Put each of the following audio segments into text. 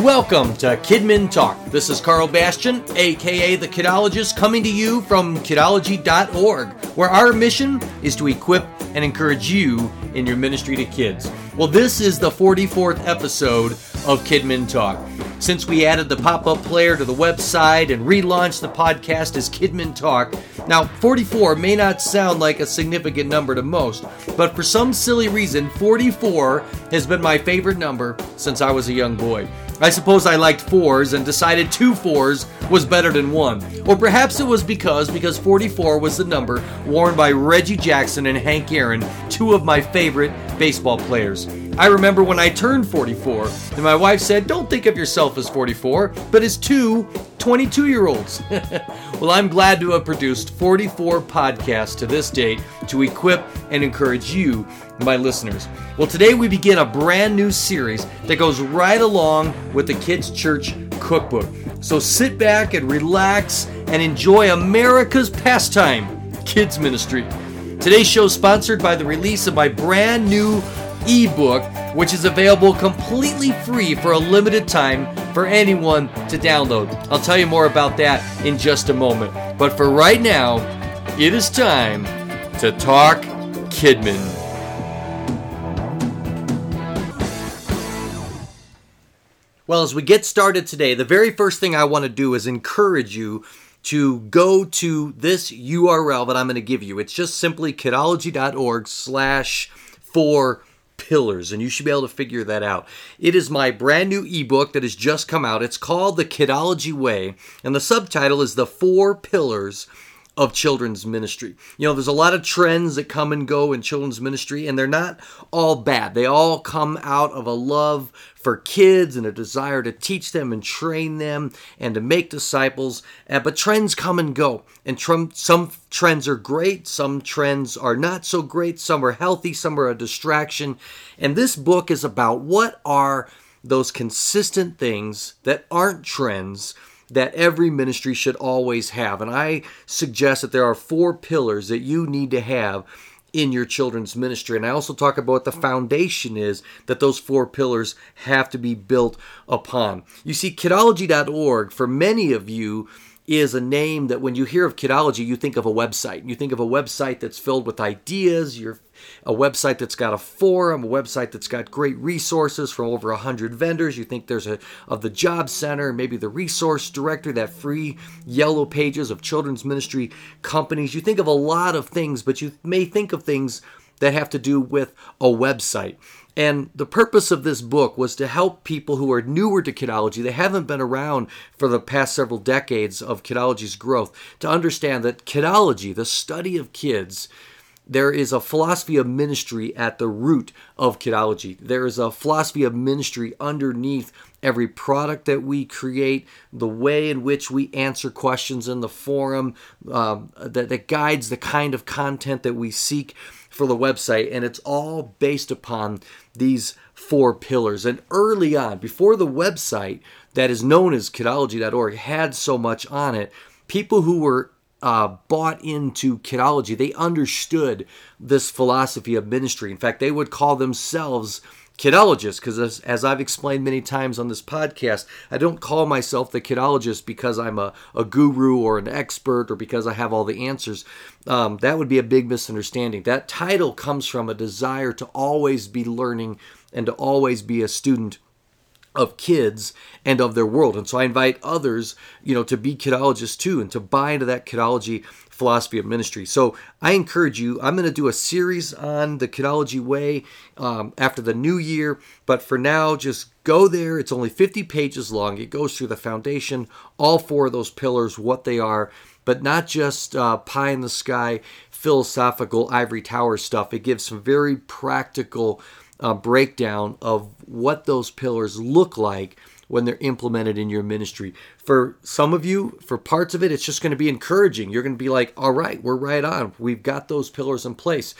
Welcome to Kidmin Talk. This is Carl Bastian, aka the Kidologist, coming to you from kidology.org, where our mission is to equip and encourage you in your ministry to kids. Well, this is the 44th episode of Kidmin Talk. Since we added the pop up player to the website and relaunched the podcast as Kidmin Talk, now 44 may not sound like a significant number to most, but for some silly reason, 44 has been my favorite number since I was a young boy. I suppose I liked fours and decided two fours was better than one. Or perhaps it was because because 44 was the number worn by Reggie Jackson and Hank Aaron, two of my favorite baseball players. I remember when I turned 44 and my wife said, "Don't think of yourself as 44, but as two 22 year olds. well, I'm glad to have produced 44 podcasts to this date to equip and encourage you, my listeners. Well, today we begin a brand new series that goes right along with the Kids Church Cookbook. So sit back and relax and enjoy America's pastime, kids ministry. Today's show is sponsored by the release of my brand new ebook, which is available completely free for a limited time for anyone to download. I'll tell you more about that in just a moment. But for right now, it is time to talk Kidmin. Well, as we get started today, the very first thing I want to do is encourage you to go to this URL that I'm going to give you. It's just simply kidology.org slash four pillars, and you should be able to figure that out. It is my brand new ebook that has just come out. It's called The Kidology Way, and the subtitle is The Four Pillars of children's ministry. You know, there's a lot of trends that come and go in children's ministry, and they're not all bad. They all come out of a love for kids and a desire to teach them and train them and to make disciples. Uh, but trends come and go, and tr- some trends are great, some trends are not so great, some are healthy, some are a distraction. And this book is about what are those consistent things that aren't trends that every ministry should always have. And I suggest that there are four pillars that you need to have in your children's ministry. And I also talk about what the foundation is that those four pillars have to be built upon. You see, kidology.org, for many of you, is a name that when you hear of kidology, you think of a website. You think of a website that's filled with ideas. You're a website that's got a forum, a website that's got great resources from over 100 vendors. You think there's a of the job center, maybe the resource director, that free yellow pages of children's ministry companies. You think of a lot of things, but you may think of things that have to do with a website. And the purpose of this book was to help people who are newer to kidology, they haven't been around for the past several decades of kidology's growth, to understand that kidology, the study of kids, there is a philosophy of ministry at the root of kidology. There is a philosophy of ministry underneath every product that we create, the way in which we answer questions in the forum, um, that, that guides the kind of content that we seek for the website. And it's all based upon these four pillars. And early on, before the website that is known as kidology.org had so much on it, people who were uh, bought into kidology. They understood this philosophy of ministry. In fact, they would call themselves kidologists because, as, as, I've explained many times on this podcast, I don't call myself the kidologist because I'm a, a guru or an expert or because I have all the answers. Um, that would be a big misunderstanding. That title comes from a desire to always be learning and to always be a student of kids and of their world. And so I invite others, you know, to be kidologists too and to buy into that kidology philosophy of ministry. So I encourage you, I'm going to do a series on the kidology way um, after the new year. But for now, just go there. It's only 50 pages long. It goes through the foundation, all four of those pillars, what they are, but not just uh, pie in the sky, philosophical ivory tower stuff. It gives some very practical uh, breakdown of what those pillars look like when they're implemented in your ministry. For some of you, for parts of it, it's just going to be encouraging. You're going to be like, all right, we're right on. We've got those pillars in place.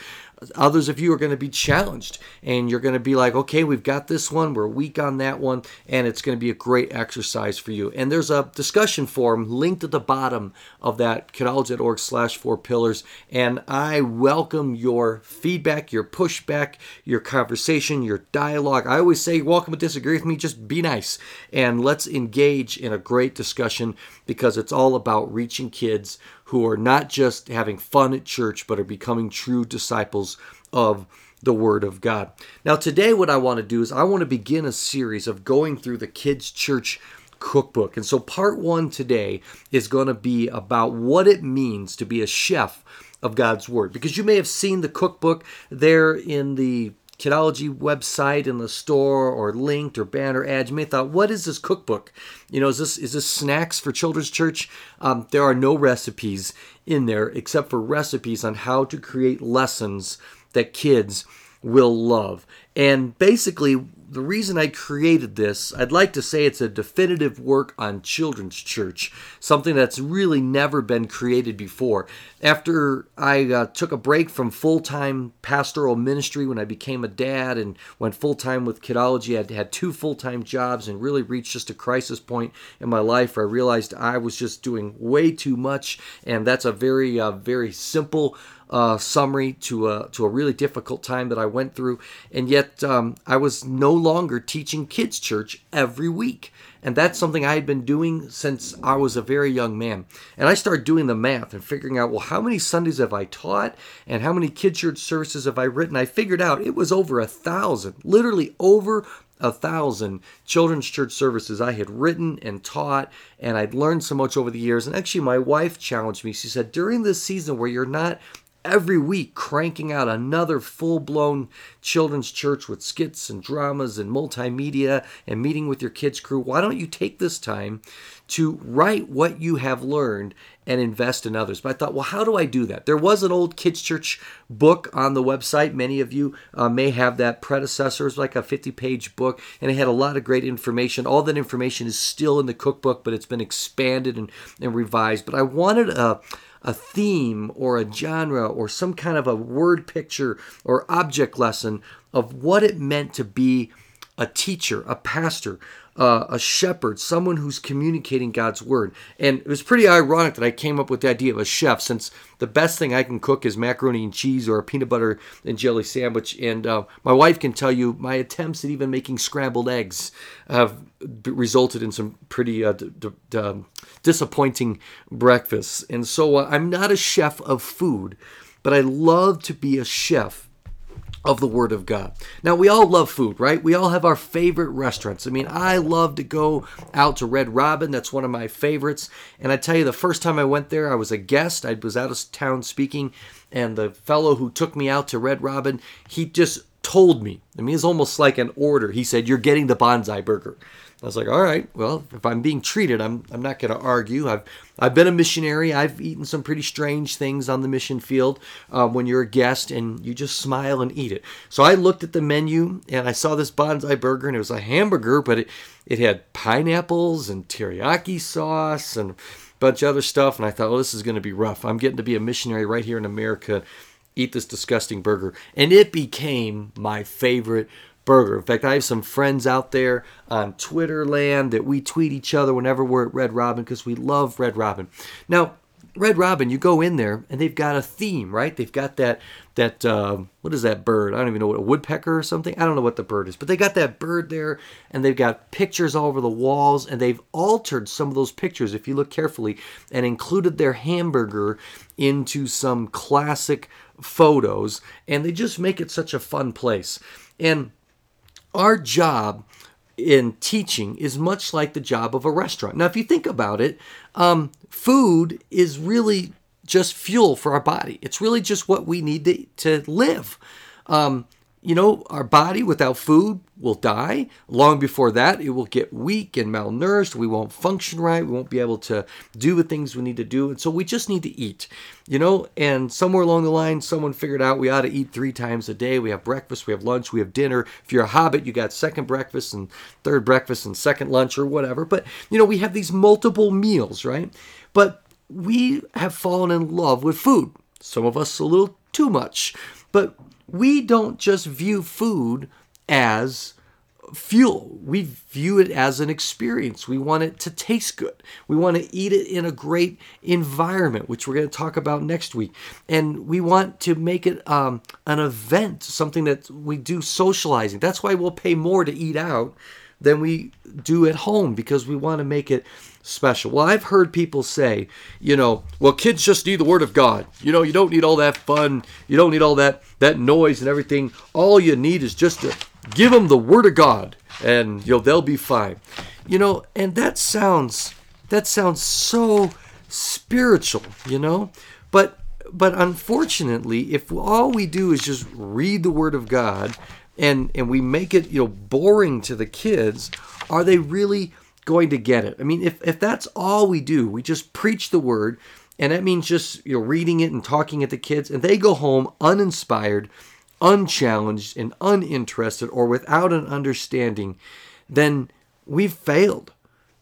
others of you are going to be challenged and you're going to be like, okay, we've got this one, we're weak on that one, and it's going to be a great exercise for you. And there's a discussion forum linked at the bottom of that kidology.org slash four pillars. And I welcome your feedback, your pushback, your conversation, your dialogue. I always say, welcome to disagree with me, just be nice. And let's engage in a great discussion because it's all about reaching kids who are not just having fun at church, but are becoming true disciples of the Word of God. Now, today, what I want to do is I want to begin a series of going through the kids' church cookbook. And so, part one today is going to be about what it means to be a chef of God's Word. Because you may have seen the cookbook there in the Kidology website in the store or linked or banner ads. You may have thought, what is this cookbook? You know, is this is this snacks for children's church? Um, there are no recipes in there except for recipes on how to create lessons that kids will love. And basically, the reason I created this, I'd like to say it's a definitive work on children's church, something that's really never been created before. After I uh, took a break from full time pastoral ministry when I became a dad and went full time with kidology, I had two full time jobs and really reached just a crisis point in my life where I realized I was just doing way too much. And that's a very, uh, very simple uh, summary to a to a really difficult time that I went through, and yet um, I was no longer teaching kids church every week, and that's something I had been doing since I was a very young man. And I started doing the math and figuring out, well, how many Sundays have I taught, and how many kids church services have I written? I figured out it was over a thousand, literally over a thousand children's church services I had written and taught, and I'd learned so much over the years. And actually, my wife challenged me. She said, during this season where you're not every week cranking out another full blown children's church with skits and dramas and multimedia and meeting with your kids' crew. Why don't you take this time to write what you have learned and invest in others? But I thought, well, how do I do that? There was an old kids' church book on the website. Many of you uh, may have that predecessor. It was like a 50 page book and it had a lot of great information. All that information is still in the cookbook, but it's been expanded and, and revised. But I wanted a a theme or a genre or some kind of a word picture or object lesson of what it meant to be a teacher, a pastor, uh, a shepherd, someone who's communicating God's word. And it was pretty ironic that I came up with the idea of a chef, since the best thing I can cook is macaroni and cheese or a peanut butter and jelly sandwich. And uh, my wife can tell you my attempts at even making scrambled eggs have resulted in some pretty uh, d- d- um, disappointing breakfasts. And so uh, I'm not a chef of food, but I love to be a chef of the Word of God. Now, we all love food, right? We all have our favorite restaurants. I mean, I love to go out to Red Robin. That's one of my favorites. And I tell you, the first time I went there, I was a guest. I was out of town speaking, and the fellow who took me out to Red Robin, he just told me. I mean, it's almost like an order. He said, You're getting the Banzai Burger. I was like, all right, well, if I'm being treated, I'm, I'm not going to argue. I've, I've been a missionary. I've eaten some pretty strange things on the mission field uh, when you're a guest and you just smile and eat it. So I looked at the menu and I saw this Banzai Burger and it was a hamburger, but it, it had pineapples and teriyaki sauce and a bunch of other stuff. And I thought, well, this is going to be rough. I'm getting to be a missionary right here in America, eat this disgusting burger. And it became my favorite burger. In fact, I have some friends out there on Twitter land that we tweet each other whenever we're at Red Robin because we love Red Robin. Now, Red Robin, you go in there and they've got a theme, right? They've got that that uh, what is that bird? I don't even know what a woodpecker or something. I don't know what the bird is, but they got that bird there, and they've got pictures all over the walls, and they've altered some of those pictures if you look carefully, and included their hamburger into some classic photos, and they just make it such a fun place. And our job in teaching is much like the job of a restaurant. Now, if you think about it, um, food is really just fuel for our body. It's really just what we need to, to live. Um, you know, our body without food will die. Long before that, it will get weak and malnourished. We won't function right. We won't be able to do the things we need to do. And so we just need to eat, you know. And somewhere along the line, someone figured out we ought to eat three times a day. We have breakfast, we have lunch, we have dinner. If you're a hobbit, you got second breakfast and third breakfast and second lunch or whatever. But, you know, we have these multiple meals, right? But we have fallen in love with food. Some of us a little too much. But we don't just view food as fuel. We view it as an experience. We want it to taste good. We want to eat it in a great environment, which we're going to talk about next week. And we want to make it um, an event, something that we do socializing. That's why we'll pay more to eat out than we do at home because we want to make it special. Well, I've heard people say, you know, well, kids just need the word of God. You know, you don't need all that fun. You don't need all that that noise and everything. All you need is just to give them the word of God and you know they'll be fine. You know, and that sounds that sounds so spiritual, you know? But but unfortunately, if all we do is just read the word of God and and we make it, you know, boring to the kids, are they really going to get it? I mean, if if that's all we do, we just preach the word and that means just you know reading it and talking at the kids and they go home uninspired unchallenged and uninterested or without an understanding, then we've failed.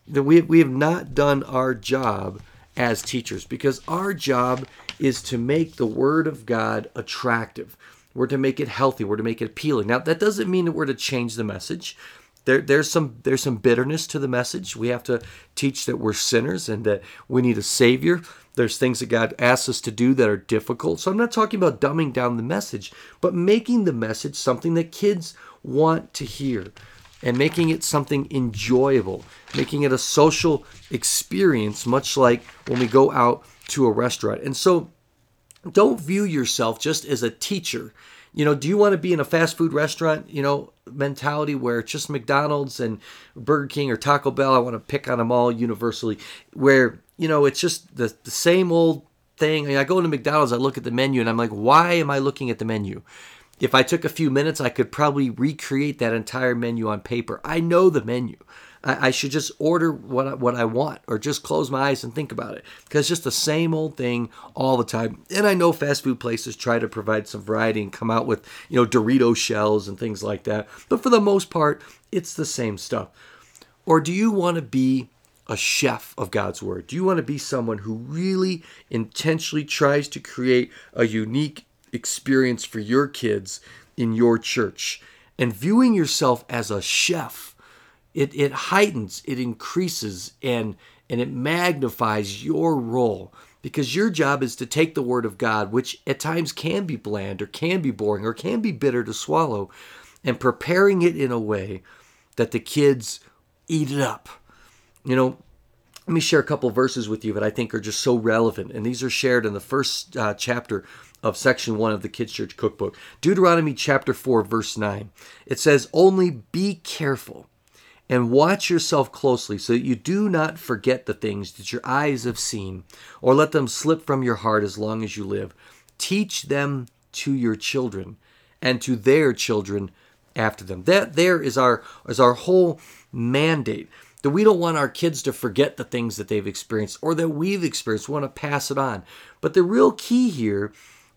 That we, we have not done our job as teachers because our job is to make the Word of God attractive. We're to make it healthy. We're to make it appealing. Now, that doesn't mean that we're to change the message. There, there's some there's some bitterness to the message. We have to teach that we're sinners and that we need a Savior. There's things that God asks us to do that are difficult. So I'm not talking about dumbing down the message, but making the message something that kids want to hear and making it something enjoyable, making it a social experience, much like when we go out to a restaurant. And so don't view yourself just as a teacher. You know, do you want to be in a fast food restaurant, you know, mentality where it's just McDonald's and Burger King or Taco Bell? I want to pick on them all universally, where you know, it's just the, the same old thing. I, mean, I go into McDonald's, I look at the menu, and I'm like, why am I looking at the menu? If I took a few minutes, I could probably recreate that entire menu on paper. I know the menu. I, I should just order what I, what I want, or just close my eyes and think about it, because it's just the same old thing all the time. And I know fast food places try to provide some variety and come out with you know Dorito shells and things like that, but for the most part, it's the same stuff. Or do you want to be a chef of God's Word? Do you want to be someone who really intentionally tries to create a unique experience for your kids in your church? And viewing yourself as a chef, it, it heightens, it increases, and, and it magnifies your role because your job is to take the Word of God, which at times can be bland or can be boring or can be bitter to swallow, and preparing it in a way that the kids eat it up you know, let me share a couple verses with you that I think are just so relevant. And these are shared in the first uh, chapter of section one of the Kids Church Cookbook. Deuteronomy chapter 4, verse 9. It says, Only be careful and watch yourself closely so that you do not forget the things that your eyes have seen or let them slip from your heart as long as you live. Teach them to your children and to their children after them. That there is our is our whole mandate that we don't want our kids to forget the things that they've experienced or that we've experienced. We want to pass it on. But the real key here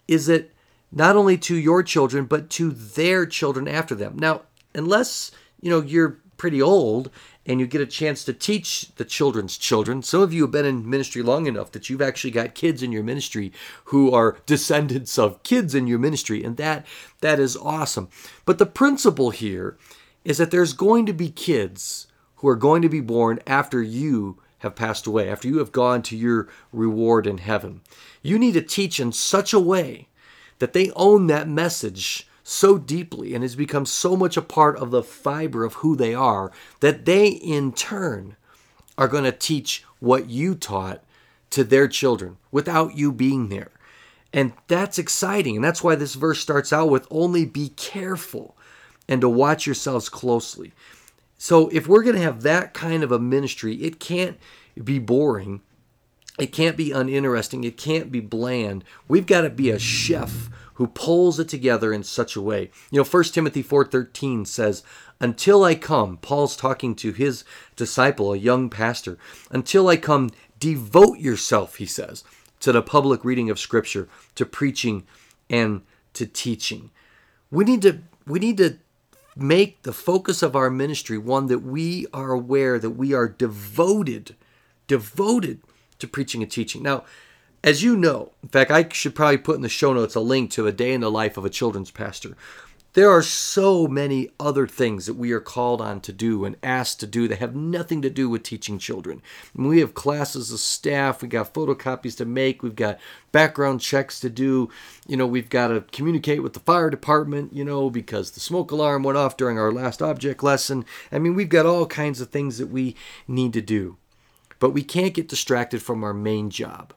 is that not only to your children, but to their children after them. Now, unless you know you're pretty old and you get a chance to teach the children's children. Some of you have been in ministry long enough that you've actually got kids in your ministry who are descendants of kids in your ministry, and that that is awesome. But the principle here is that there's going to be kids who are going to be born after you have passed away, after you have gone to your reward in heaven. You need to teach in such a way that they own that message so deeply and has become so much a part of the fiber of who they are that they in turn are going to teach what you taught to their children without you being there. And that's exciting. And that's why this verse starts out with only be careful and to watch yourselves closely. So if we're going to have that kind of a ministry, it can't be boring. It can't be uninteresting. It can't be bland. We've got to be a chef who pulls it together in such a way. You know, 1 Timothy 4:13 says, "Until I come," Paul's talking to his disciple, a young pastor, "Until I come, devote yourself," he says, "to the public reading of scripture, to preaching and to teaching." We need to we need to make the focus of our ministry one that we are aware that we are devoted, devoted to preaching and teaching. Now, as you know, in fact, I should probably put in the show notes a link to a day in the life of a children's pastor. There are so many other things that we are called on to do and asked to do that have nothing to do with teaching children. And we have classes of staff, we've got photocopies to make, we've got background checks to do, you know, we've got to communicate with the fire department, you know, because the smoke alarm went off during our last object lesson. I mean, we've got all kinds of things that we need to do. But we can't get distracted from our main job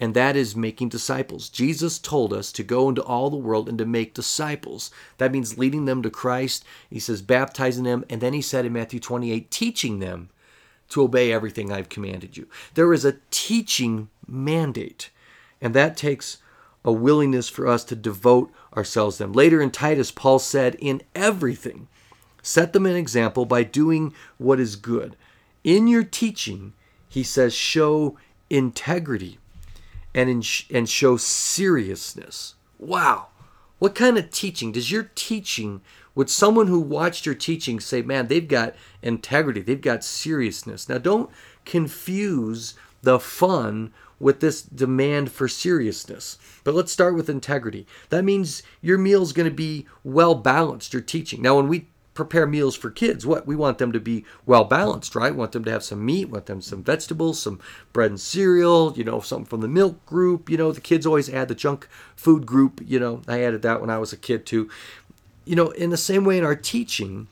and that is making disciples. Jesus told us to go into all the world and to make disciples. That means leading them to Christ. He says, baptizing them. And then he said in Matthew 28, teaching them to obey everything I've commanded you. There is a teaching mandate, and that takes a willingness for us to devote ourselves to them. Later in Titus, Paul said, in everything, set them an example by doing what is good. In your teaching, he says, show integrity and in, and show seriousness. Wow. What kind of teaching does your teaching would someone who watched your teaching say, "Man, they've got integrity, they've got seriousness." Now don't confuse the fun with this demand for seriousness. But let's start with integrity. That means your meal is going to be well balanced, your teaching. Now, when we prepare meals for kids. What we want them to be well balanced, right? We want them to have some meat, want them some vegetables, some bread and cereal, you know, something from the milk group. You know, the kids always add the junk food group. You know, I added that when I was a kid too. You know, in the same way in our teaching,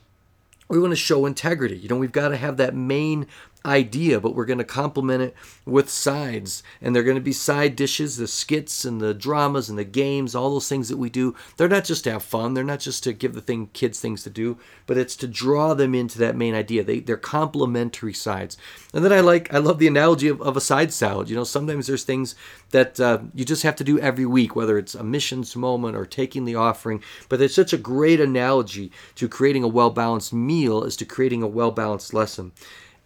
we want to show integrity. You know, we've got to have that main idea, but we're going to complement it with sides. And they're going to be side dishes, the skits and the dramas and the games, all those things that we do. They're not just to have fun, they're not just to give the thing kids things to do, but it's to draw them into that main idea. They, they're complementary sides. And then I like, I love the analogy of, of a side salad. You know, sometimes there's things that uh, you just have to do every week, whether it's a missions moment or taking the offering. But it's such a great analogy to creating a well balanced meal as to creating a well balanced lesson.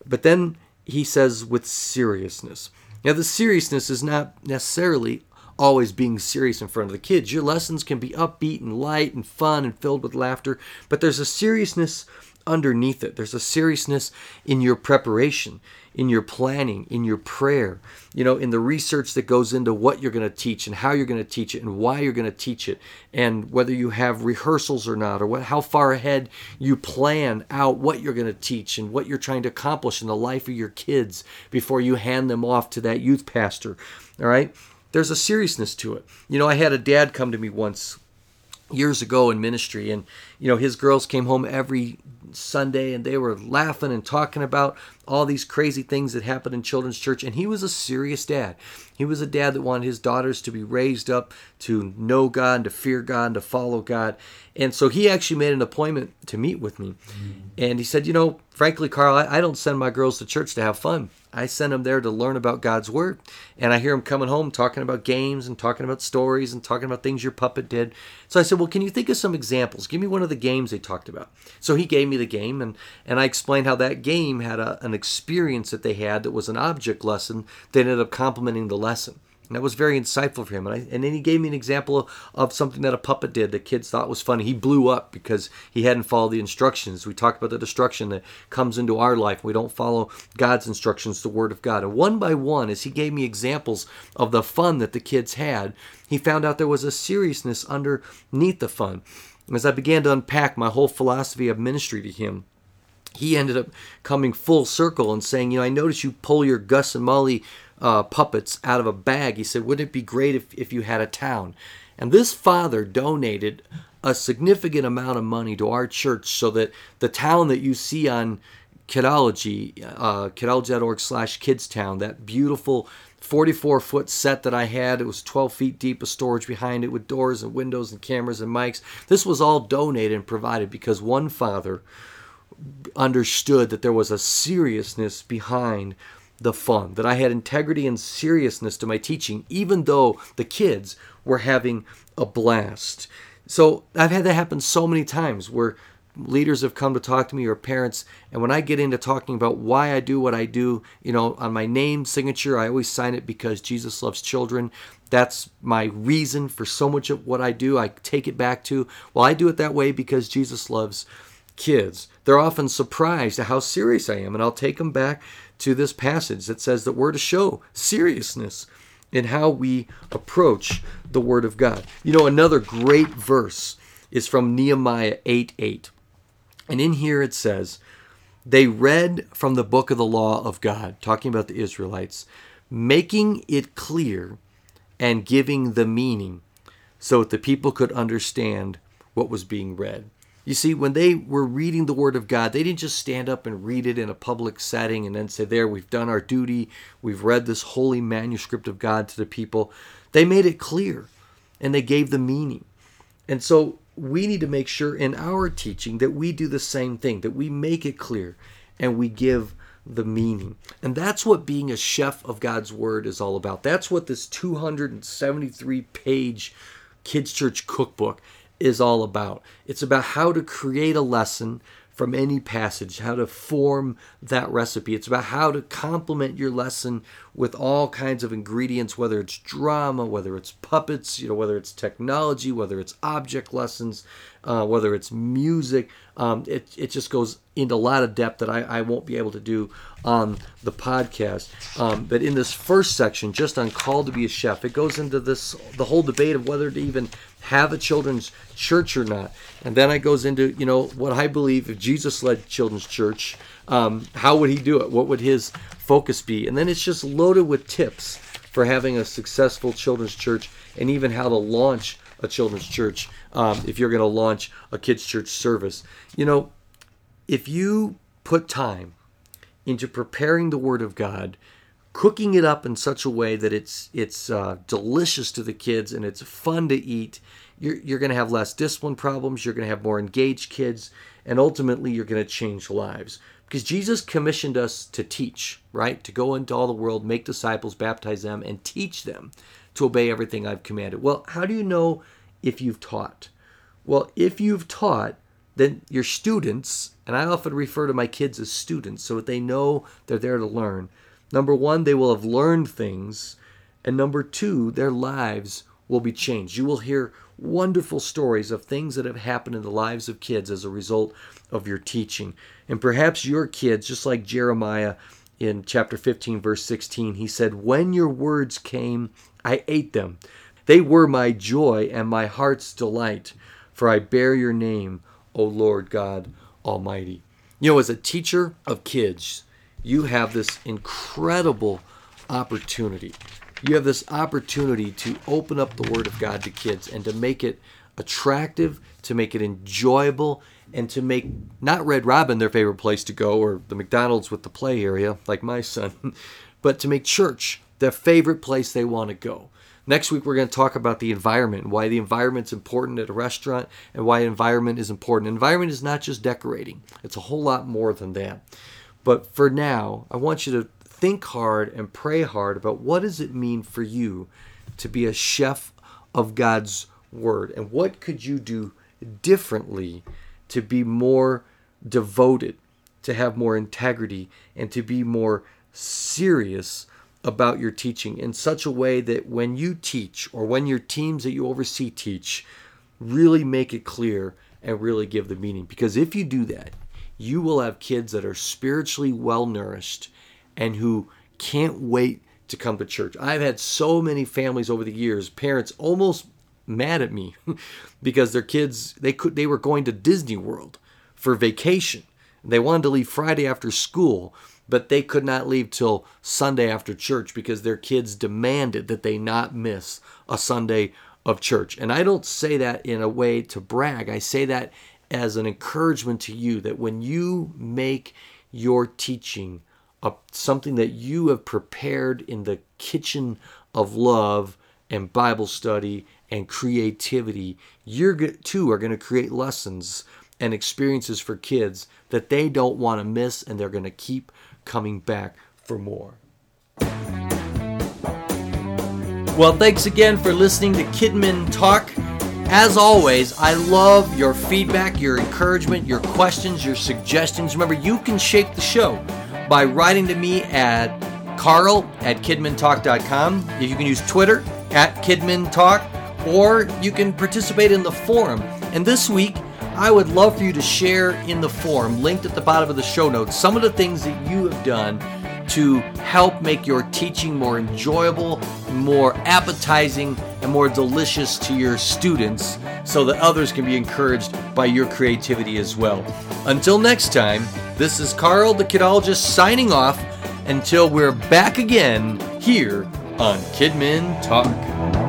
But then he says with seriousness. Now, the seriousness is not necessarily always being serious in front of the kids. Your lessons can be upbeat and light and fun and filled with laughter, but there's a seriousness underneath it. There's a seriousness in your preparation in your planning, in your prayer, you know, in the research that goes into what you're going to teach and how you're going to teach it and why you're going to teach it and whether you have rehearsals or not or what how far ahead you plan out what you're going to teach and what you're trying to accomplish in the life of your kids before you hand them off to that youth pastor. All right? There's a seriousness to it. You know, I had a dad come to me once years ago in ministry and you know his girls came home every Sunday and they were laughing and talking about all these crazy things that happened in children's church. And he was a serious dad. He was a dad that wanted his daughters to be raised up to know God and to fear God and to follow God. And so he actually made an appointment to meet with me. Mm-hmm. And he said, You know, frankly, Carl, I, I don't send my girls to church to have fun. I send them there to learn about God's word. And I hear them coming home talking about games and talking about stories and talking about things your puppet did. So I said, Well, can you think of some examples? Give me one of the games they talked about. So he gave me the game and, and I explained how that game had a, an experience that they had that was an object lesson that ended up complementing the lesson. And that was very insightful for him. And, I, and then he gave me an example of, of something that a puppet did that kids thought was funny. He blew up because he hadn't followed the instructions. We talked about the destruction that comes into our life. We don't follow God's instructions, the Word of God. And one by one, as he gave me examples of the fun that the kids had, he found out there was a seriousness underneath the fun. As I began to unpack my whole philosophy of ministry to him, he ended up coming full circle and saying, You know, I noticed you pull your Gus and Molly uh, puppets out of a bag. He said, Wouldn't it be great if, if you had a town? And this father donated a significant amount of money to our church so that the town that you see on Kidology, uh, kidology.org slash kidstown, that beautiful 44 foot set that I had. It was 12 feet deep of storage behind it with doors and windows and cameras and mics. This was all donated and provided because one father understood that there was a seriousness behind the fun, that I had integrity and seriousness to my teaching, even though the kids were having a blast. So I've had that happen so many times where leaders have come to talk to me or parents and when i get into talking about why i do what i do you know on my name signature i always sign it because jesus loves children. That's my reason for so much of what i do. I take it back to well i do it that way because jesus loves kids they're often surprised at how serious i am and i'll take them back to this passage that says that we're to show seriousness in how we approach the Word of God. You know, another great verse is from Nehemiah 8 8. And in here it says, They read from the book of the law of God, talking about the Israelites, making it clear and giving the meaning so that the people could understand what was being read. You see, when they were reading the Word of God, they didn't just stand up and read it in a public setting and then say, There, we've done our duty. We've read this holy manuscript of God to the people. They made it clear and they gave the meaning. And so we need to make sure in our teaching that we do the same thing, that we make it clear and we give the meaning. And that's what being a chef of God's Word is all about. That's what this 273 page Kids Church cookbook is all about. It's about how to create a lesson from any passage, how to form that recipe. It's about how to complement your lesson with all kinds of ingredients, whether it's drama, whether it's puppets, you know, whether it's technology, whether it's object lessons, uh, whether it's music. Um, it, it just goes into a lot of depth that I, I won't be able to do on the podcast. Um, but in this first section, just on call to be a chef, it goes into this the whole debate of whether to even have a children's church or not. And then it goes into, you know, what I believe if Jesus led children's church, um, how would he do it? What would his focus be? And then it's just loaded with tips for having a successful children's church and even how to launch a children's church um, if you're going to launch a kids' church service. You know, if you put time into preparing the Word of God, cooking it up in such a way that it's it's uh, delicious to the kids and it's fun to eat, you're, you're going to have less discipline problems. You're going to have more engaged kids, and ultimately, you're going to change lives. Because Jesus commissioned us to teach, right? To go into all the world, make disciples, baptize them, and teach them to obey everything I've commanded. Well, how do you know if you've taught? Well, if you've taught, then your students, and I often refer to my kids as students so that they know they're there to learn. Number one, they will have learned things. And number two, their lives will be changed. You will hear wonderful stories of things that have happened in the lives of kids as a result of your teaching. And perhaps your kids, just like Jeremiah in chapter 15, verse 16, he said, When your words came, I ate them. They were my joy and my heart's delight, for I bear your name, O Lord God Almighty. You know, as a teacher of kids, you have this incredible opportunity. You have this opportunity to open up the Word of God to kids and to make it attractive, to make it enjoyable, and to make not Red Robin their favorite place to go or the McDonald's with the play area, like my son, but to make church their favorite place they want to go. Next week, we're going to talk about the environment why the environment's important at a restaurant and why environment is important. Environment is not just decorating, it's a whole lot more than that. But for now, I want you to think hard and pray hard about what does it mean for you to be a chef of God's word? And what could you do differently to be more devoted, to have more integrity and to be more serious about your teaching in such a way that when you teach or when your teams that you oversee teach really make it clear and really give the meaning? Because if you do that you will have kids that are spiritually well nourished and who can't wait to come to church. I've had so many families over the years, parents almost mad at me because their kids they could they were going to Disney World for vacation. They wanted to leave Friday after school, but they could not leave till Sunday after church because their kids demanded that they not miss a Sunday of church. And I don't say that in a way to brag. I say that as an encouragement to you that when you make your teaching a, something that you have prepared in the kitchen of love and Bible study and creativity, you too are going to create lessons and experiences for kids that they don't want to miss and they're going to keep coming back for more. Well, thanks again for listening to Kidmin Talk. As always, I love your feedback, your encouragement, your questions, your suggestions. Remember, you can shape the show by writing to me at carl at kidmintalk.com. You can use Twitter at kidmintalk, or you can participate in the forum. And this week, I would love for you to share in the forum, linked at the bottom of the show notes, some of the things that you have done to help make your teaching more enjoyable, more appetizing, and more delicious to your students so that others can be encouraged by your creativity as well. Until next time, this is Carl the Kidologist signing off until we're back again here on Kidmin Talk.